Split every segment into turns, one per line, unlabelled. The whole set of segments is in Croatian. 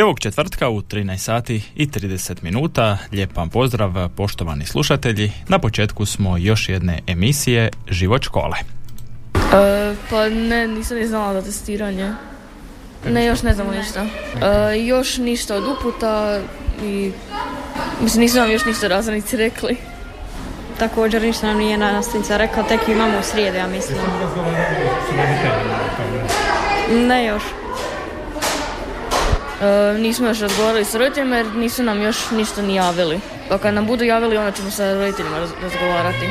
I ovog četvrtka u 13 sati i 30 minuta, lijep vam pozdrav poštovani slušatelji. Na početku smo još jedne emisije Život škole.
E, pa ne, nisam ni znala za testiranje. Ne, još ne znamo ništa. E, još ništa od uputa i mislim nisam vam još ništa razrednici rekli.
Također ništa nam nije nastavnica rekla, tek imamo u srijedu, ja mislim. Ne još.
E, nismo još razgovarali s roditeljima jer nisu nam još ništa ni javili. Pa kad nam budu javili onda ćemo sa roditeljima raz- razgovarati.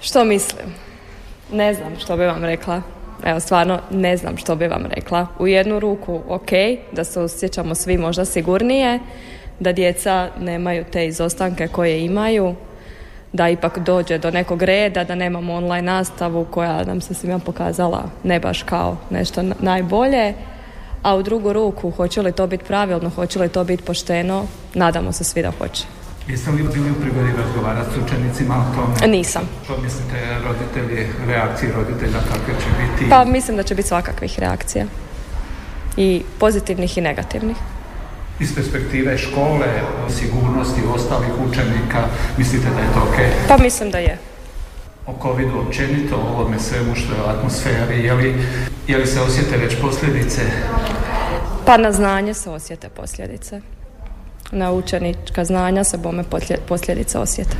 Što mislim? Ne znam što bi vam rekla. Evo, stvarno ne znam što bi vam rekla. U jednu ruku, ok, da se osjećamo svi možda sigurnije, da djeca nemaju te izostanke koje imaju, da ipak dođe do nekog reda, da nemamo online nastavu koja nam se svima pokazala ne baš kao nešto na- najbolje. A u drugu ruku, hoće li to biti pravilno, hoće li to biti pošteno, nadamo se svi da hoće.
Jeste li bili u prigodi razgovarati s učenicima o tome?
Nisam.
Što mislite roditelji, reakcije roditelja kakve će biti?
Pa mislim da će biti svakakvih reakcija. I pozitivnih i negativnih.
Iz perspektive škole, sigurnosti ostalih učenika, mislite da je to ok?
Pa mislim da je.
O covidu općenito, o ovome svemu što je u atmosferi, je li, je li se osjete već posljedice?
Pa na znanje se osjete posljedice. Na učenička znanja se bome poslje- posljedice osjete.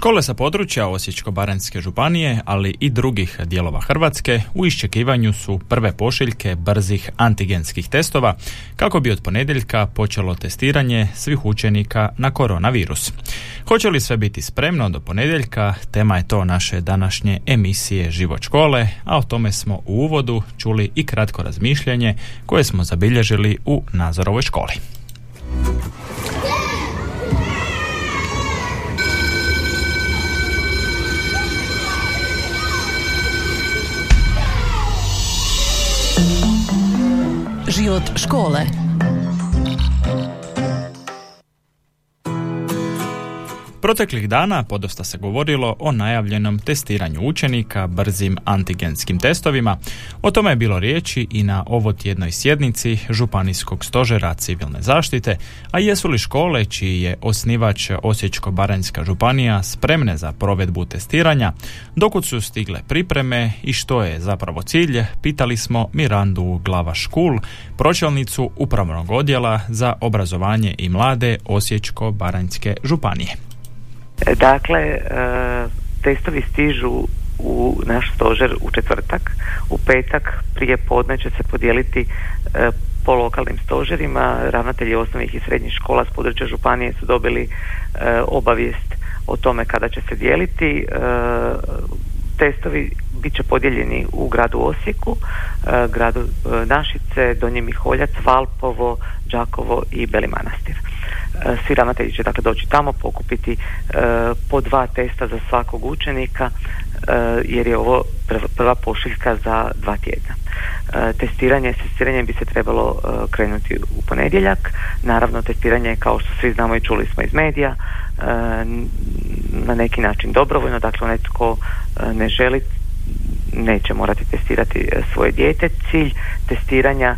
Škole sa područja Osječko-baranjske županije, ali i drugih dijelova Hrvatske u iščekivanju su prve pošiljke brzih antigenskih testova kako bi od ponedjeljka počelo testiranje svih učenika na koronavirus. Hoće li sve biti spremno do ponedjeljka? Tema je to naše današnje emisije Život škole, a o tome smo u uvodu čuli i kratko razmišljanje koje smo zabilježili u Nazorovoj školi.
Život škole
Proteklih dana podosta se govorilo o najavljenom testiranju učenika brzim antigenskim testovima. O tome je bilo riječi i na ovotjednoj sjednici Županijskog stožera civilne zaštite, a jesu li škole čiji je osnivač Osječko-baranjska županija spremne za provedbu testiranja, dokud su stigle pripreme i što je zapravo cilj, pitali smo Mirandu Glava Škul, pročelnicu upravnog odjela za obrazovanje i mlade Osječko-baranjske županije.
Dakle, e, testovi stižu u naš stožer u četvrtak. U petak prije podne će se podijeliti e, po lokalnim stožerima. Ravnatelji osnovnih i srednjih škola s područja županije su dobili e, obavijest o tome kada će se dijeliti. Testovi bit će podijeljeni u gradu Osijeku, gradu Našice, Donji Miholjac, Valpovo, Đakovo i Beli Manastir. E, Svi ravnatelji će dakle doći tamo, pokupiti e, po dva testa za svakog učenika, e, jer je ovo prva, pošiljka za dva tjedna. Testiranje, s testiranjem bi se trebalo krenuti u ponedjeljak. Naravno, testiranje je kao što svi znamo i čuli smo iz medija, na neki način dobrovoljno, dakle onaj tko ne želi neće morati testirati svoje dijete. Cilj testiranja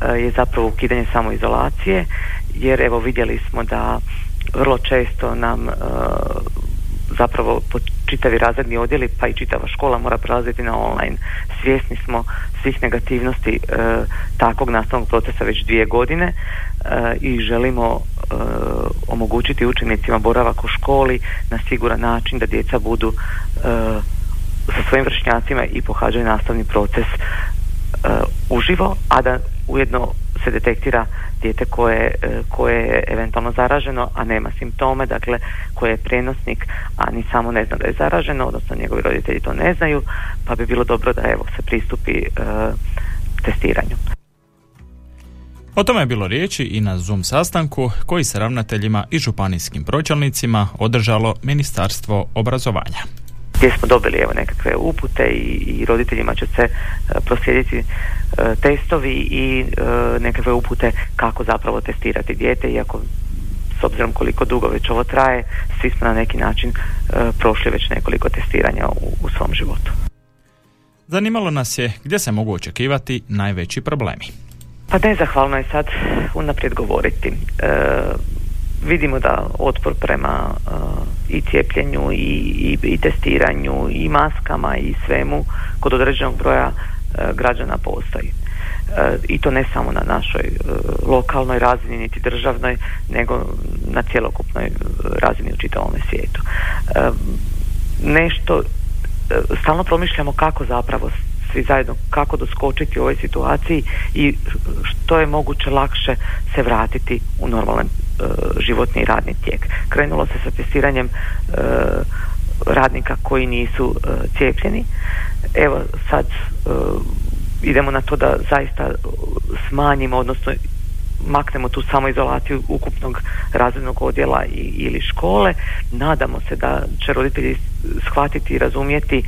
je zapravo ukidanje samoizolacije, jer evo vidjeli smo da vrlo često nam e, zapravo čitavi razredni odjeli pa i čitava škola mora prelaziti na online. Svjesni smo svih negativnosti e, takvog nastavnog procesa već dvije godine e, i želimo e, omogućiti učenicima boravak u školi na siguran način da djeca budu sa svojim vršnjacima i pohađaju nastavni proces uživo, a da ujedno se detektira dijete koje, e, koje je eventualno zaraženo, a nema simptome, dakle koje je prenosnik, a ni samo ne zna da je zaraženo, odnosno njegovi roditelji to ne znaju, pa bi bilo dobro da evo se pristupi e, testiranju.
O tome je bilo riječi i na Zoom sastanku koji se ravnateljima i županijskim pročelnicima održalo Ministarstvo obrazovanja
gdje smo dobili evo nekakve upute i, i roditeljima će se e, proslijediti e, testovi i e, nekakve upute kako zapravo testirati dijete iako s obzirom koliko dugo već ovo traje svi smo na neki način prošli već nekoliko testiranja u, u svom životu.
Zanimalo nas je gdje se mogu očekivati najveći problemi.
Pa nezahvalno je sad unaprijed govoriti. E, vidimo da otpor prema e, i cijepljenju i, i, i, testiranju i maskama i svemu kod određenog broja e, građana postoji. I to ne samo na našoj lokalnoj razini niti državnoj, nego na cjelokupnoj razini u čitavom svijetu. Nešto stalno promišljamo kako zapravo svi zajedno kako doskočiti u ovoj situaciji i što je moguće lakše se vratiti u normalan e, životni radni tijek. Krenulo se sa testiranjem e, radnika koji nisu e, cijepljeni. Evo sad idemo na to da zaista smanjimo, odnosno maknemo tu samoizolaciju ukupnog razrednog odjela i, ili škole. Nadamo se da će roditelji shvatiti i razumjeti e,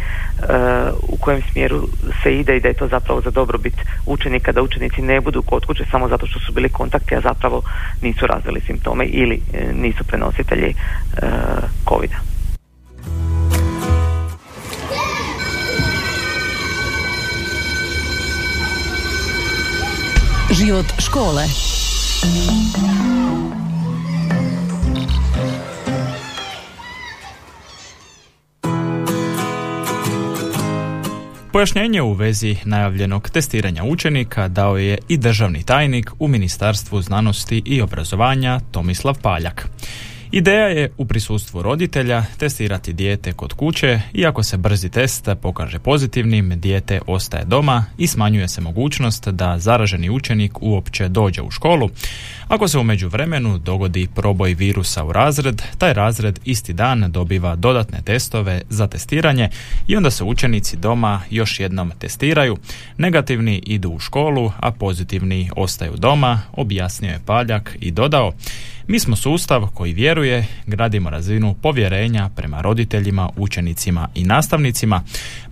u kojem smjeru se ide i da je to zapravo za dobrobit učenika, da učenici ne budu kod kuće samo zato što su bili kontakti, a zapravo nisu razvili simptome ili e, nisu prenositelji uh, covid
Život škole.
Pojašnjenje u vezi najavljenog testiranja učenika dao je i državni tajnik u Ministarstvu znanosti i obrazovanja Tomislav Paljak. Ideja je u prisustvu roditelja testirati dijete kod kuće i ako se brzi test pokaže pozitivnim, dijete ostaje doma i smanjuje se mogućnost da zaraženi učenik uopće dođe u školu. Ako se u međuvremenu dogodi proboj virusa u razred, taj razred isti dan dobiva dodatne testove za testiranje i onda se učenici doma još jednom testiraju. Negativni idu u školu, a pozitivni ostaju doma, objasnio je Paljak i dodao mi smo sustav koji vjeruje, gradimo razinu povjerenja prema roditeljima, učenicima i nastavnicima.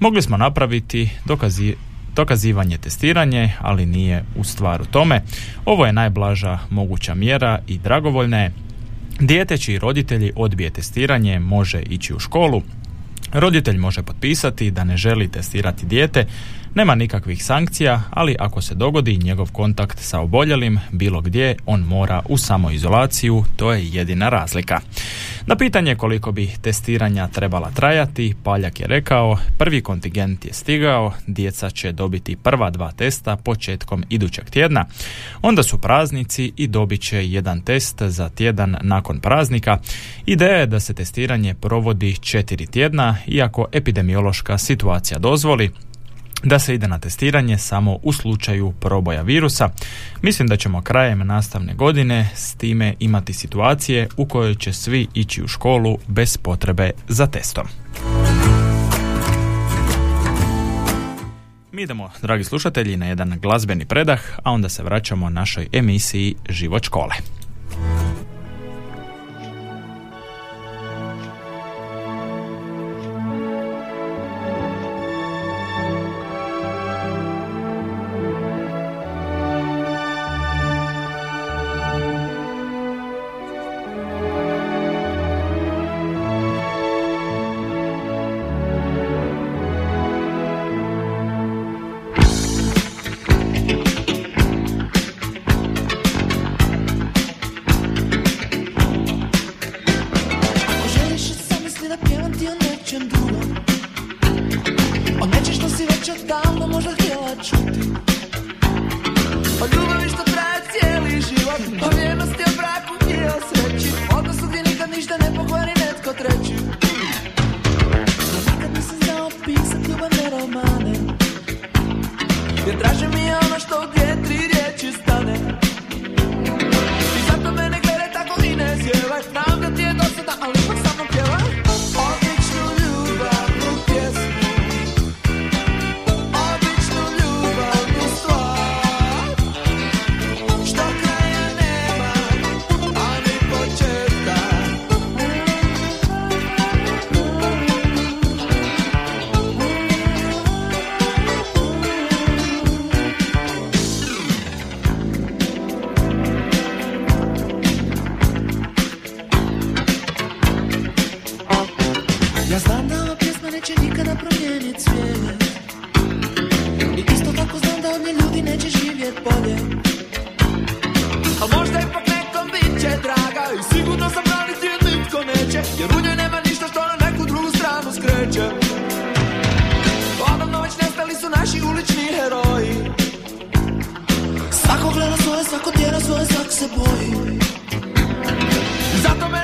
Mogli smo napraviti dokazi, dokazivanje testiranje, ali nije u stvaru tome. Ovo je najblaža moguća mjera i dragovoljne je. Dijete čiji roditelji odbije testiranje može ići u školu. Roditelj može potpisati da ne želi testirati dijete, nema nikakvih sankcija, ali ako se dogodi njegov kontakt sa oboljelim bilo gdje, on mora u samoizolaciju, to je jedina razlika. Na pitanje koliko bi testiranja trebala trajati, Paljak je rekao, prvi kontingent je stigao, djeca će dobiti prva dva testa početkom idućeg tjedna, onda su praznici i dobit će jedan test za tjedan nakon praznika. Ideja je da se testiranje provodi četiri tjedna, iako epidemiološka situacija dozvoli, da se ide na testiranje samo u slučaju proboja virusa. Mislim da ćemo krajem nastavne godine s time imati situacije u kojoj će svi ići u školu bez potrebe za testom. Mi idemo, dragi slušatelji, na jedan glazbeni predah, a onda se vraćamo našoj emisiji Život škole.
Svako tjera svoje, svako se boji. Zato mene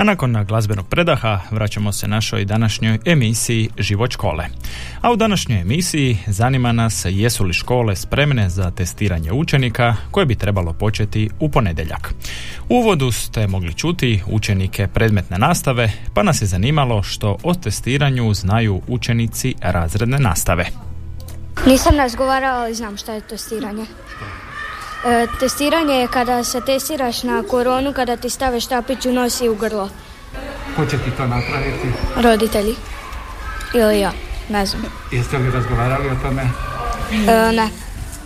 A nakon glazbenog predaha vraćamo se našoj današnjoj emisiji Život škole. A u današnjoj emisiji zanima nas jesu li škole spremne za testiranje učenika koje bi trebalo početi u ponedjeljak. U uvodu ste mogli čuti učenike predmetne nastave, pa nas je zanimalo što o testiranju znaju učenici razredne nastave.
Nisam razgovarala, ali znam šta je testiranje. E, testiranje je kada se testiraš na koronu, kada ti stave štapić u nos i u grlo.
Ko će ti to napraviti?
Roditelji. Ili ja, ne znam.
Jeste li razgovarali o tome?
E, ne,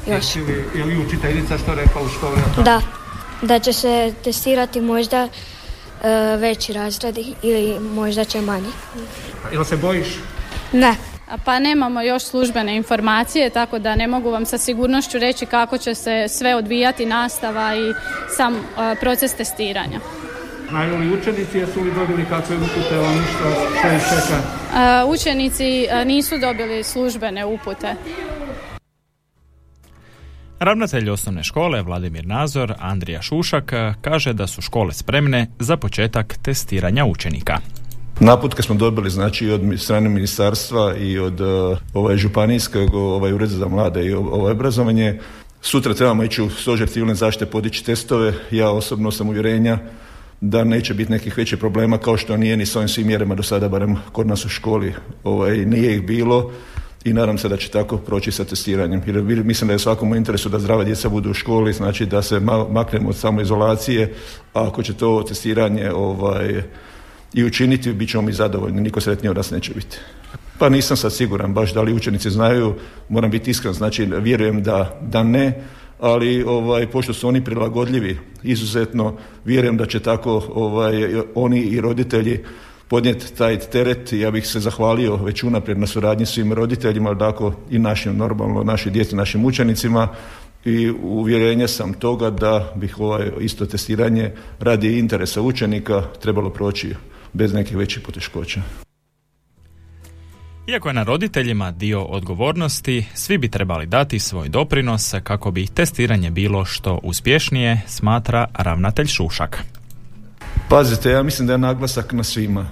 još.
Jesi li, je li učiteljica što rekla u školi?
Da, da će se testirati možda e, veći razredi ili možda će manji.
Jel se bojiš?
Ne.
Pa nemamo još službene informacije, tako da ne mogu vam sa sigurnošću reći kako će se sve odvijati nastava i sam e, proces testiranja.
Znaju li učenici, jesu li dobili kakve upute o što, što ih čeka?
E, Učenici e, nisu dobili službene upute.
Ravnatelj osnovne škole Vladimir Nazor, Andrija Šušak, kaže da su škole spremne za početak testiranja učenika.
Naputke smo dobili znači i od strane ministarstva i od uh, ovaj županijskog ovaj ured za mlade i ovaj obrazovanje. Sutra trebamo ići u stožer civilne zaštite podići testove. Ja osobno sam uvjerenja da neće biti nekih većih problema kao što nije ni s ovim svim mjerama do sada, barem kod nas u školi ovaj, nije ih bilo i nadam se da će tako proći sa testiranjem. Jer mislim da je svakom u interesu da zdrava djeca budu u školi, znači da se maknemo od samoizolacije, a ako će to testiranje ovaj, i učiniti, bit ćemo mi zadovoljni, niko sretniji od nas neće biti. Pa nisam sad siguran baš da li učenici znaju, moram biti iskren, znači vjerujem da, da ne, ali ovaj, pošto su oni prilagodljivi izuzetno, vjerujem da će tako ovaj, oni i roditelji podnijeti taj teret. Ja bih se zahvalio već unaprijed na suradnji svim roditeljima, dakle i našim normalno, našoj djeci, našim učenicima i uvjerenje sam toga da bih ovaj isto testiranje radi interesa učenika trebalo proći bez nekih većih poteškoća.
Iako je na roditeljima dio odgovornosti, svi bi trebali dati svoj doprinos kako bi testiranje bilo što uspješnije, smatra ravnatelj Šušak.
Pazite, ja mislim da je naglasak na svima.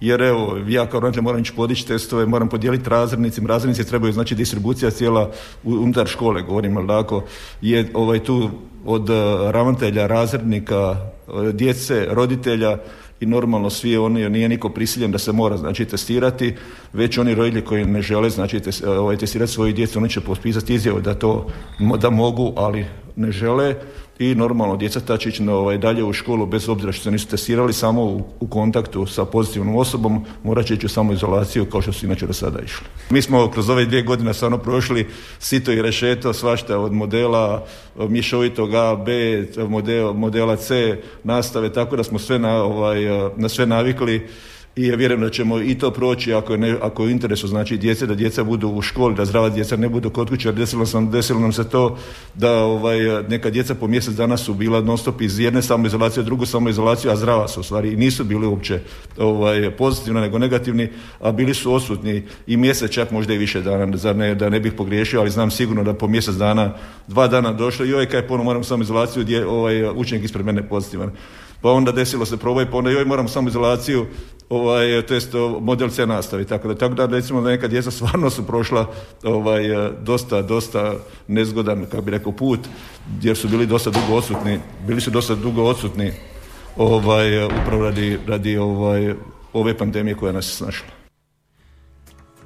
Jer evo, ja kao ravnatelj moram ići podići testove, moram podijeliti razrednicima, razrednici trebaju, znači distribucija cijela unutar škole, govorim, ali tako, je ovaj tu od eh, ravnatelja, razrednika, eh, djece, roditelja, i normalno svi oni, nije niko prisiljen da se mora znači testirati, već oni roditelji koji ne žele znači ovaj, testirati svoju djecu, oni će potpisati izjavu da to da mogu, ali ne žele i normalno djeca ta će ići ovaj, dalje u školu bez obzira što se nisu testirali samo u, u kontaktu sa pozitivnom osobom morat će ići u samoizolaciju kao što su inače do sada išli. Mi smo kroz ove dvije godine stvarno prošli sito i rešeto svašta od modela mješovitog A, B, model, modela C nastave tako da smo sve na, ovaj, na sve navikli i ja vjerujem da ćemo i to proći ako je, ne, ako je u interesu znači djece, da djeca budu u školi, da zdrava djeca ne budu kod kuće, desilo, sam, desilo nam se to da ovaj, neka djeca po mjesec dana su bila non stop iz jedne samoizolacije u drugu samoizolaciju, a zdrava su u stvari i nisu bili uopće ovaj, pozitivni nego negativni, a bili su osutni i mjesec čak možda i više dana, zar ne, da ne bih pogriješio, ali znam sigurno da po mjesec dana, dva dana došlo i ovaj kaj ponovno moram samoizolaciju, gdje ovaj učenik ispred mene pozitivan pa onda desilo se probaj, pa onda joj moram samo izolaciju, ovaj, to jest model C nastavi, tako da, tako da recimo da neka djeca stvarno su prošla ovaj, dosta, dosta nezgodan, kako bi rekao, put, jer su bili dosta dugo odsutni, bili su dosta dugo odsutni ovaj, upravo radi, radi ovaj, ove pandemije koja nas je snašla.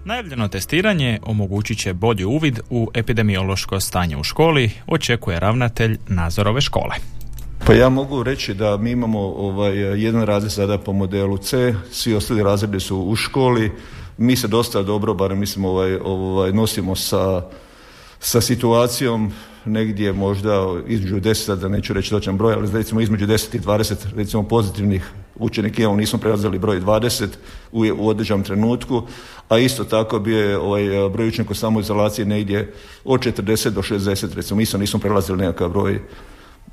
Najavljeno testiranje omogućit će bolji uvid u epidemiološko stanje u školi, očekuje ravnatelj Nazorove škole.
Pa ja mogu reći da mi imamo ovaj, jedan razred sada po modelu C, svi ostali razredi su u školi, mi se dosta dobro, barem mislim, ovaj, ovaj, nosimo sa, sa situacijom negdje možda između 10, da neću reći točan broj, ali recimo između 10 i 20 recimo pozitivnih učenika imamo, nismo prelazili broj 20 u, u određenom trenutku, a isto tako bio je ovaj broj učenika u samoizolaciji negdje od 40 do 60, recimo isto nismo prelazili nekakav broj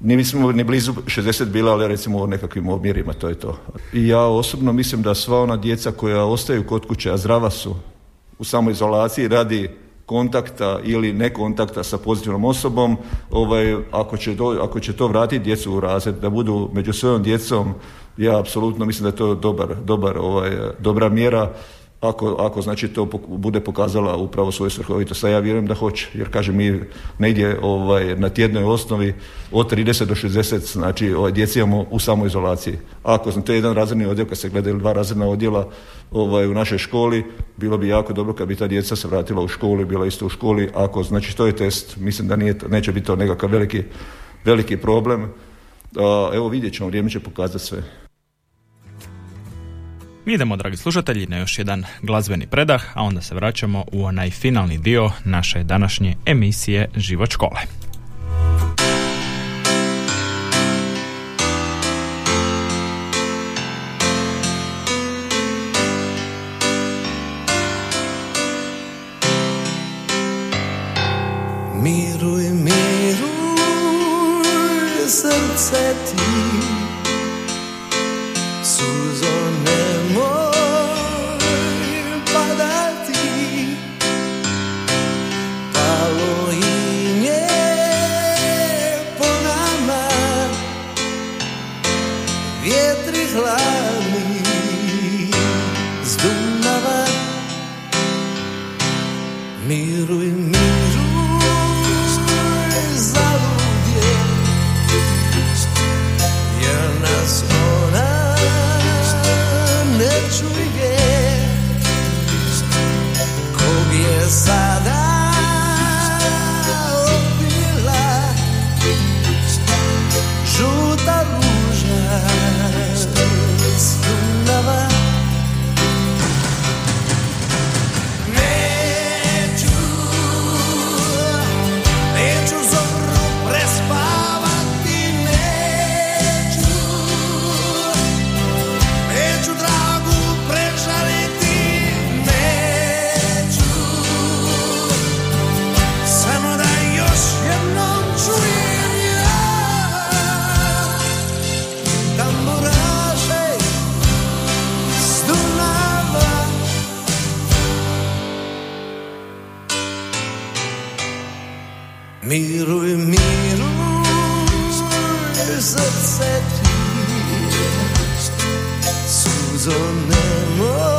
Nismo ni blizu 60 bila, ali recimo u nekakvim omjerima, to je to. I ja osobno mislim da sva ona djeca koja ostaju kod kuće, a zdrava su u samoizolaciji radi kontakta ili ne kontakta sa pozitivnom osobom, ovaj, ako, će to, ako će to vratiti djecu u razred, da budu među svojom djecom, ja apsolutno mislim da je to dobar, dobar, ovaj, dobra mjera ako, ako znači to bude pokazala upravo svoju svrhovitost, a ja vjerujem da hoće, jer kažem mi negdje ovaj, na tjednoj osnovi od 30 do 60 znači ovaj, djeci imamo u samoizolaciji. Ako znam, to je jedan razredni odjel, kad se gleda dva razredna odjela ovaj, u našoj školi, bilo bi jako dobro kad bi ta djeca se vratila u školu bila isto u školi, ako znači to je test, mislim da nije, neće biti to nekakav veliki, veliki problem. evo vidjet ćemo, vrijeme će pokazati sve.
Mi idemo, dragi slušatelji, na još jedan glazbeni predah, a onda se vraćamo u onaj finalni dio naše današnje emisije Život škole.
Miruj, miruj, srce ti Suzo nemoj padati. Palo i nje po nama Vjetri hladni z Dunava. Miruj, miruj srce ti.
Suzo nemoj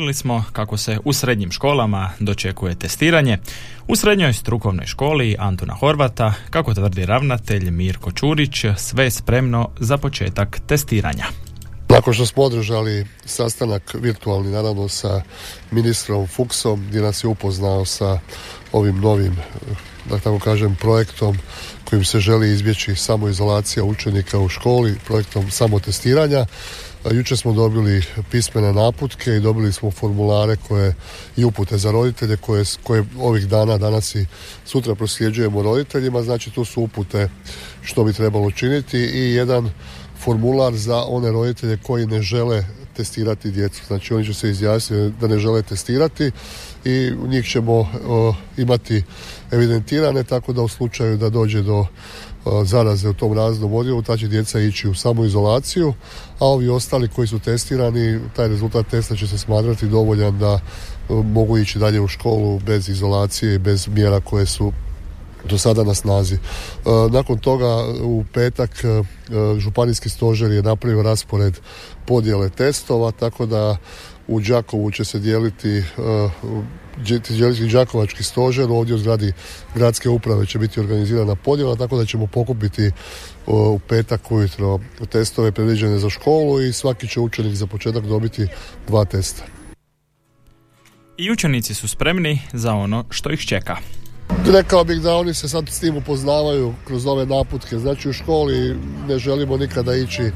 Provjerili smo kako se u srednjim školama dočekuje testiranje. U srednjoj strukovnoj školi Antuna Horvata, kako tvrdi ravnatelj Mirko Čurić, sve je spremno za početak testiranja.
Nakon što smo održali sastanak virtualni naravno sa ministrom Fuksom gdje nas je upoznao sa ovim novim da tako kažem projektom kojim se želi izbjeći samoizolacija učenika u školi, projektom samotestiranja. Jučer smo dobili pismene naputke i dobili smo formulare koje i upute za roditelje koje, koje ovih dana, danas i sutra prosljeđujemo roditeljima. Znači tu su upute što bi trebalo činiti i jedan formular za one roditelje koji ne žele testirati djecu. Znači oni će se izjasniti da ne žele testirati i njih ćemo o, imati evidentirane tako da u slučaju da dođe do zaraze u tom razrednom odjelu, ta će djeca ići u samoizolaciju, a ovi ostali koji su testirani, taj rezultat testa će se smatrati dovoljan da o, mogu ići dalje u školu bez izolacije i bez mjera koje su do sada na snazi. E, Nakon toga u petak e, županijski stožer je napravio raspored podjele testova, tako da u Đakovu će se dijeliti e, dijeliti Đakovački stožer, ovdje u zgradi gradske uprave će biti organizirana podjela, tako da ćemo pokupiti u petak ujutro testove predviđene za školu i svaki će učenik za početak dobiti dva testa.
I učenici su spremni za ono što ih čeka.
Rekao bih da oni se sad s tim upoznavaju kroz ove naputke. Znači u školi ne želimo nikada ići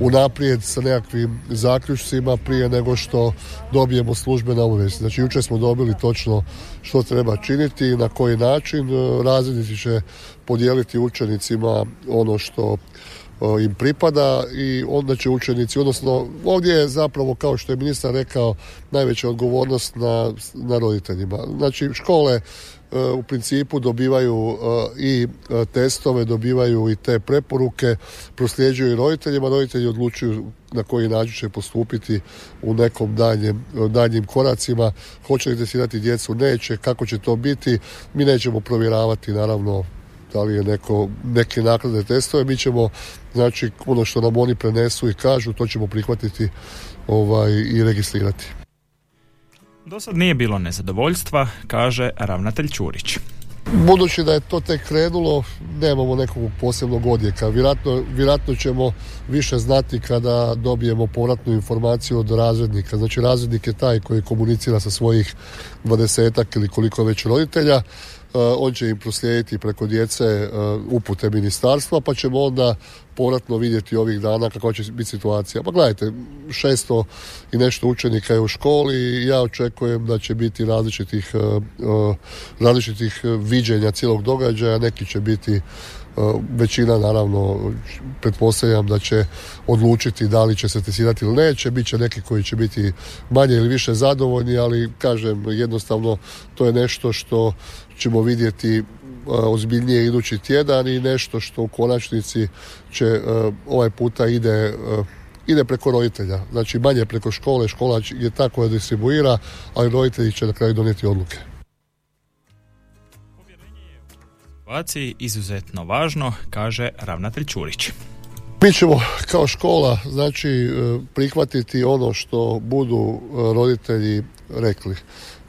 unaprijed sa nekakvim zaključcima prije nego što dobijemo službene obavijesti. Znači jučer smo dobili točno što treba činiti i na koji način. E, Razrednici će podijeliti učenicima ono što e, im pripada i onda će učenici, odnosno ovdje je zapravo kao što je ministar rekao najveća odgovornost na, na roditeljima. Znači škole u principu dobivaju e, i e, testove, dobivaju i te preporuke, prosljeđuju i roditeljima, roditelji odlučuju na koji način će postupiti u nekom danjem, danjim koracima, hoće li testirati djecu, neće, kako će to biti, mi nećemo provjeravati naravno da li je neko, neke nakladne testove, mi ćemo, znači, ono što nam oni prenesu i kažu, to ćemo prihvatiti ovaj, i registrirati.
Do sad nije bilo nezadovoljstva, kaže ravnatelj Ćurić.
Budući da je to tek krenulo, nemamo nekog posebnog odjeka. Vjerojatno, vjerojatno ćemo više znati kada dobijemo povratnu informaciju od razrednika. Znači razrednik je taj koji komunicira sa svojih dvadesetak ili koliko već roditelja on će im proslijediti preko djece e, upute ministarstva pa ćemo onda povratno vidjeti ovih dana kakva će biti situacija. Pa gledajte, 600 i nešto učenika je u školi i ja očekujem da će biti različitih, e, različitih viđenja cijelog događaja, neki će biti većina naravno pretpostavljam da će odlučiti da li će se testirati ili neće, bit će neki koji će biti manje ili više zadovoljni, ali kažem jednostavno to je nešto što ćemo vidjeti e, ozbiljnije idući tjedan i nešto što u konačnici će e, ovaj puta ide e, ide preko roditelja. Znači manje preko škole, škola je ta koja distribuira, ali roditelji će na kraju donijeti odluke.
situaciji izuzetno važno, kaže ravnatelj Čurić.
Mi ćemo kao škola znači prihvatiti ono što budu roditelji rekli.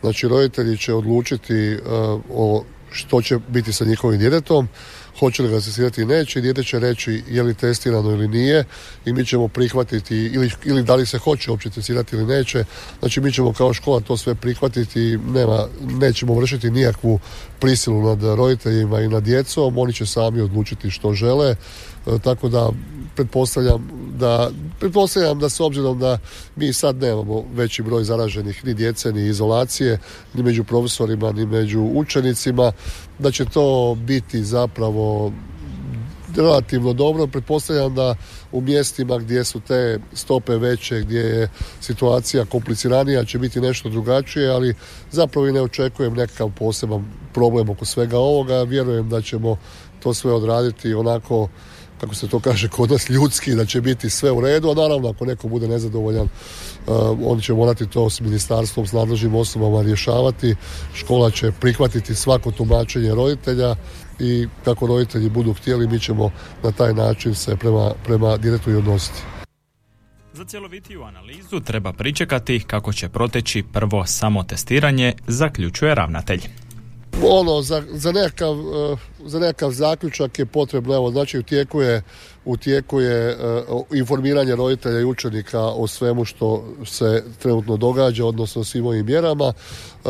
Znači roditelji će odlučiti uh, o što će biti sa njihovim djetetom, hoće li ga testirati ili neće, dijete će reći je li testirano ili nije i mi ćemo prihvatiti ili, ili da li se hoće uopće testirati ili neće. Znači mi ćemo kao škola to sve prihvatiti, nema, nećemo vršiti nikakvu prisilu nad roditeljima i nad djecom, oni će sami odlučiti što žele, e, tako da pretpostavljam da, pretpostavljam da s obzirom da mi sad nemamo veći broj zaraženih ni djece, ni izolacije, ni među profesorima, ni među učenicima, da će to biti zapravo relativno dobro. Pretpostavljam da u mjestima gdje su te stope veće, gdje je situacija kompliciranija će biti nešto drugačije, ali zapravo i ne očekujem nekakav poseban problem oko svega ovoga. Vjerujem da ćemo to sve odraditi onako kako se to kaže kod nas ljudski, da će biti sve u redu, a naravno ako neko bude nezadovoljan, uh, on će morati to s ministarstvom, s nadležnim osobama rješavati. Škola će prihvatiti svako tumačenje roditelja i kako roditelji budu htjeli, mi ćemo na taj način se prema, prema djetetu i odnositi.
Za cjelovitiju analizu treba pričekati kako će proteći prvo samotestiranje, zaključuje ravnatelj
ono za, za, nekakav, eh, za nekakav zaključak je potrebno evo znači u tijeku je, u tijeku je uh, informiranje roditelja i učenika o svemu što se trenutno događa odnosno svim ovim mjerama. Uh,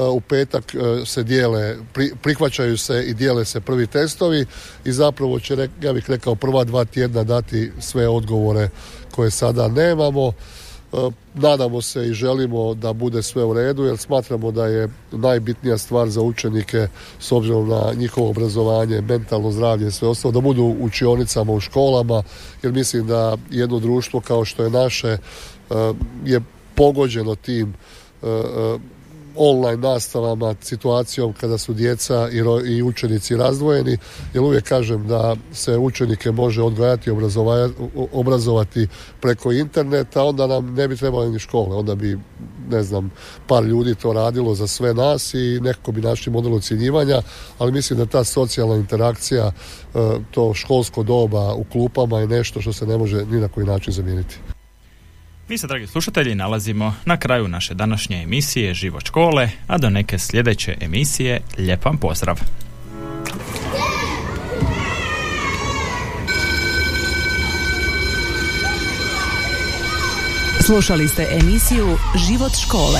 u petak uh, se dijele pri, prihvaćaju se i dijele se prvi testovi i zapravo će ja bih rekao prva dva tjedna dati sve odgovore koje sada nemamo nadamo se i želimo da bude sve u redu jer smatramo da je najbitnija stvar za učenike s obzirom na njihovo obrazovanje, mentalno zdravlje i sve ostalo, da budu učionicama, u školama jer mislim da jedno društvo kao što je naše e, je pogođeno tim e, online nastavama, situacijom kada su djeca i, i učenici razdvojeni, jer uvijek kažem da se učenike može odgajati i obrazovati preko interneta, onda nam ne bi trebalo ni škole, onda bi ne znam, par ljudi to radilo za sve nas i nekako bi našli model ocjenjivanja, ali mislim da ta socijalna interakcija, e, to školsko doba u klupama je nešto što se ne može ni na koji način zamijeniti.
Mi se, dragi slušatelji, nalazimo na kraju naše današnje emisije Život škole, a do neke sljedeće emisije lijep vam pozdrav.
Slušali ste emisiju Život škole.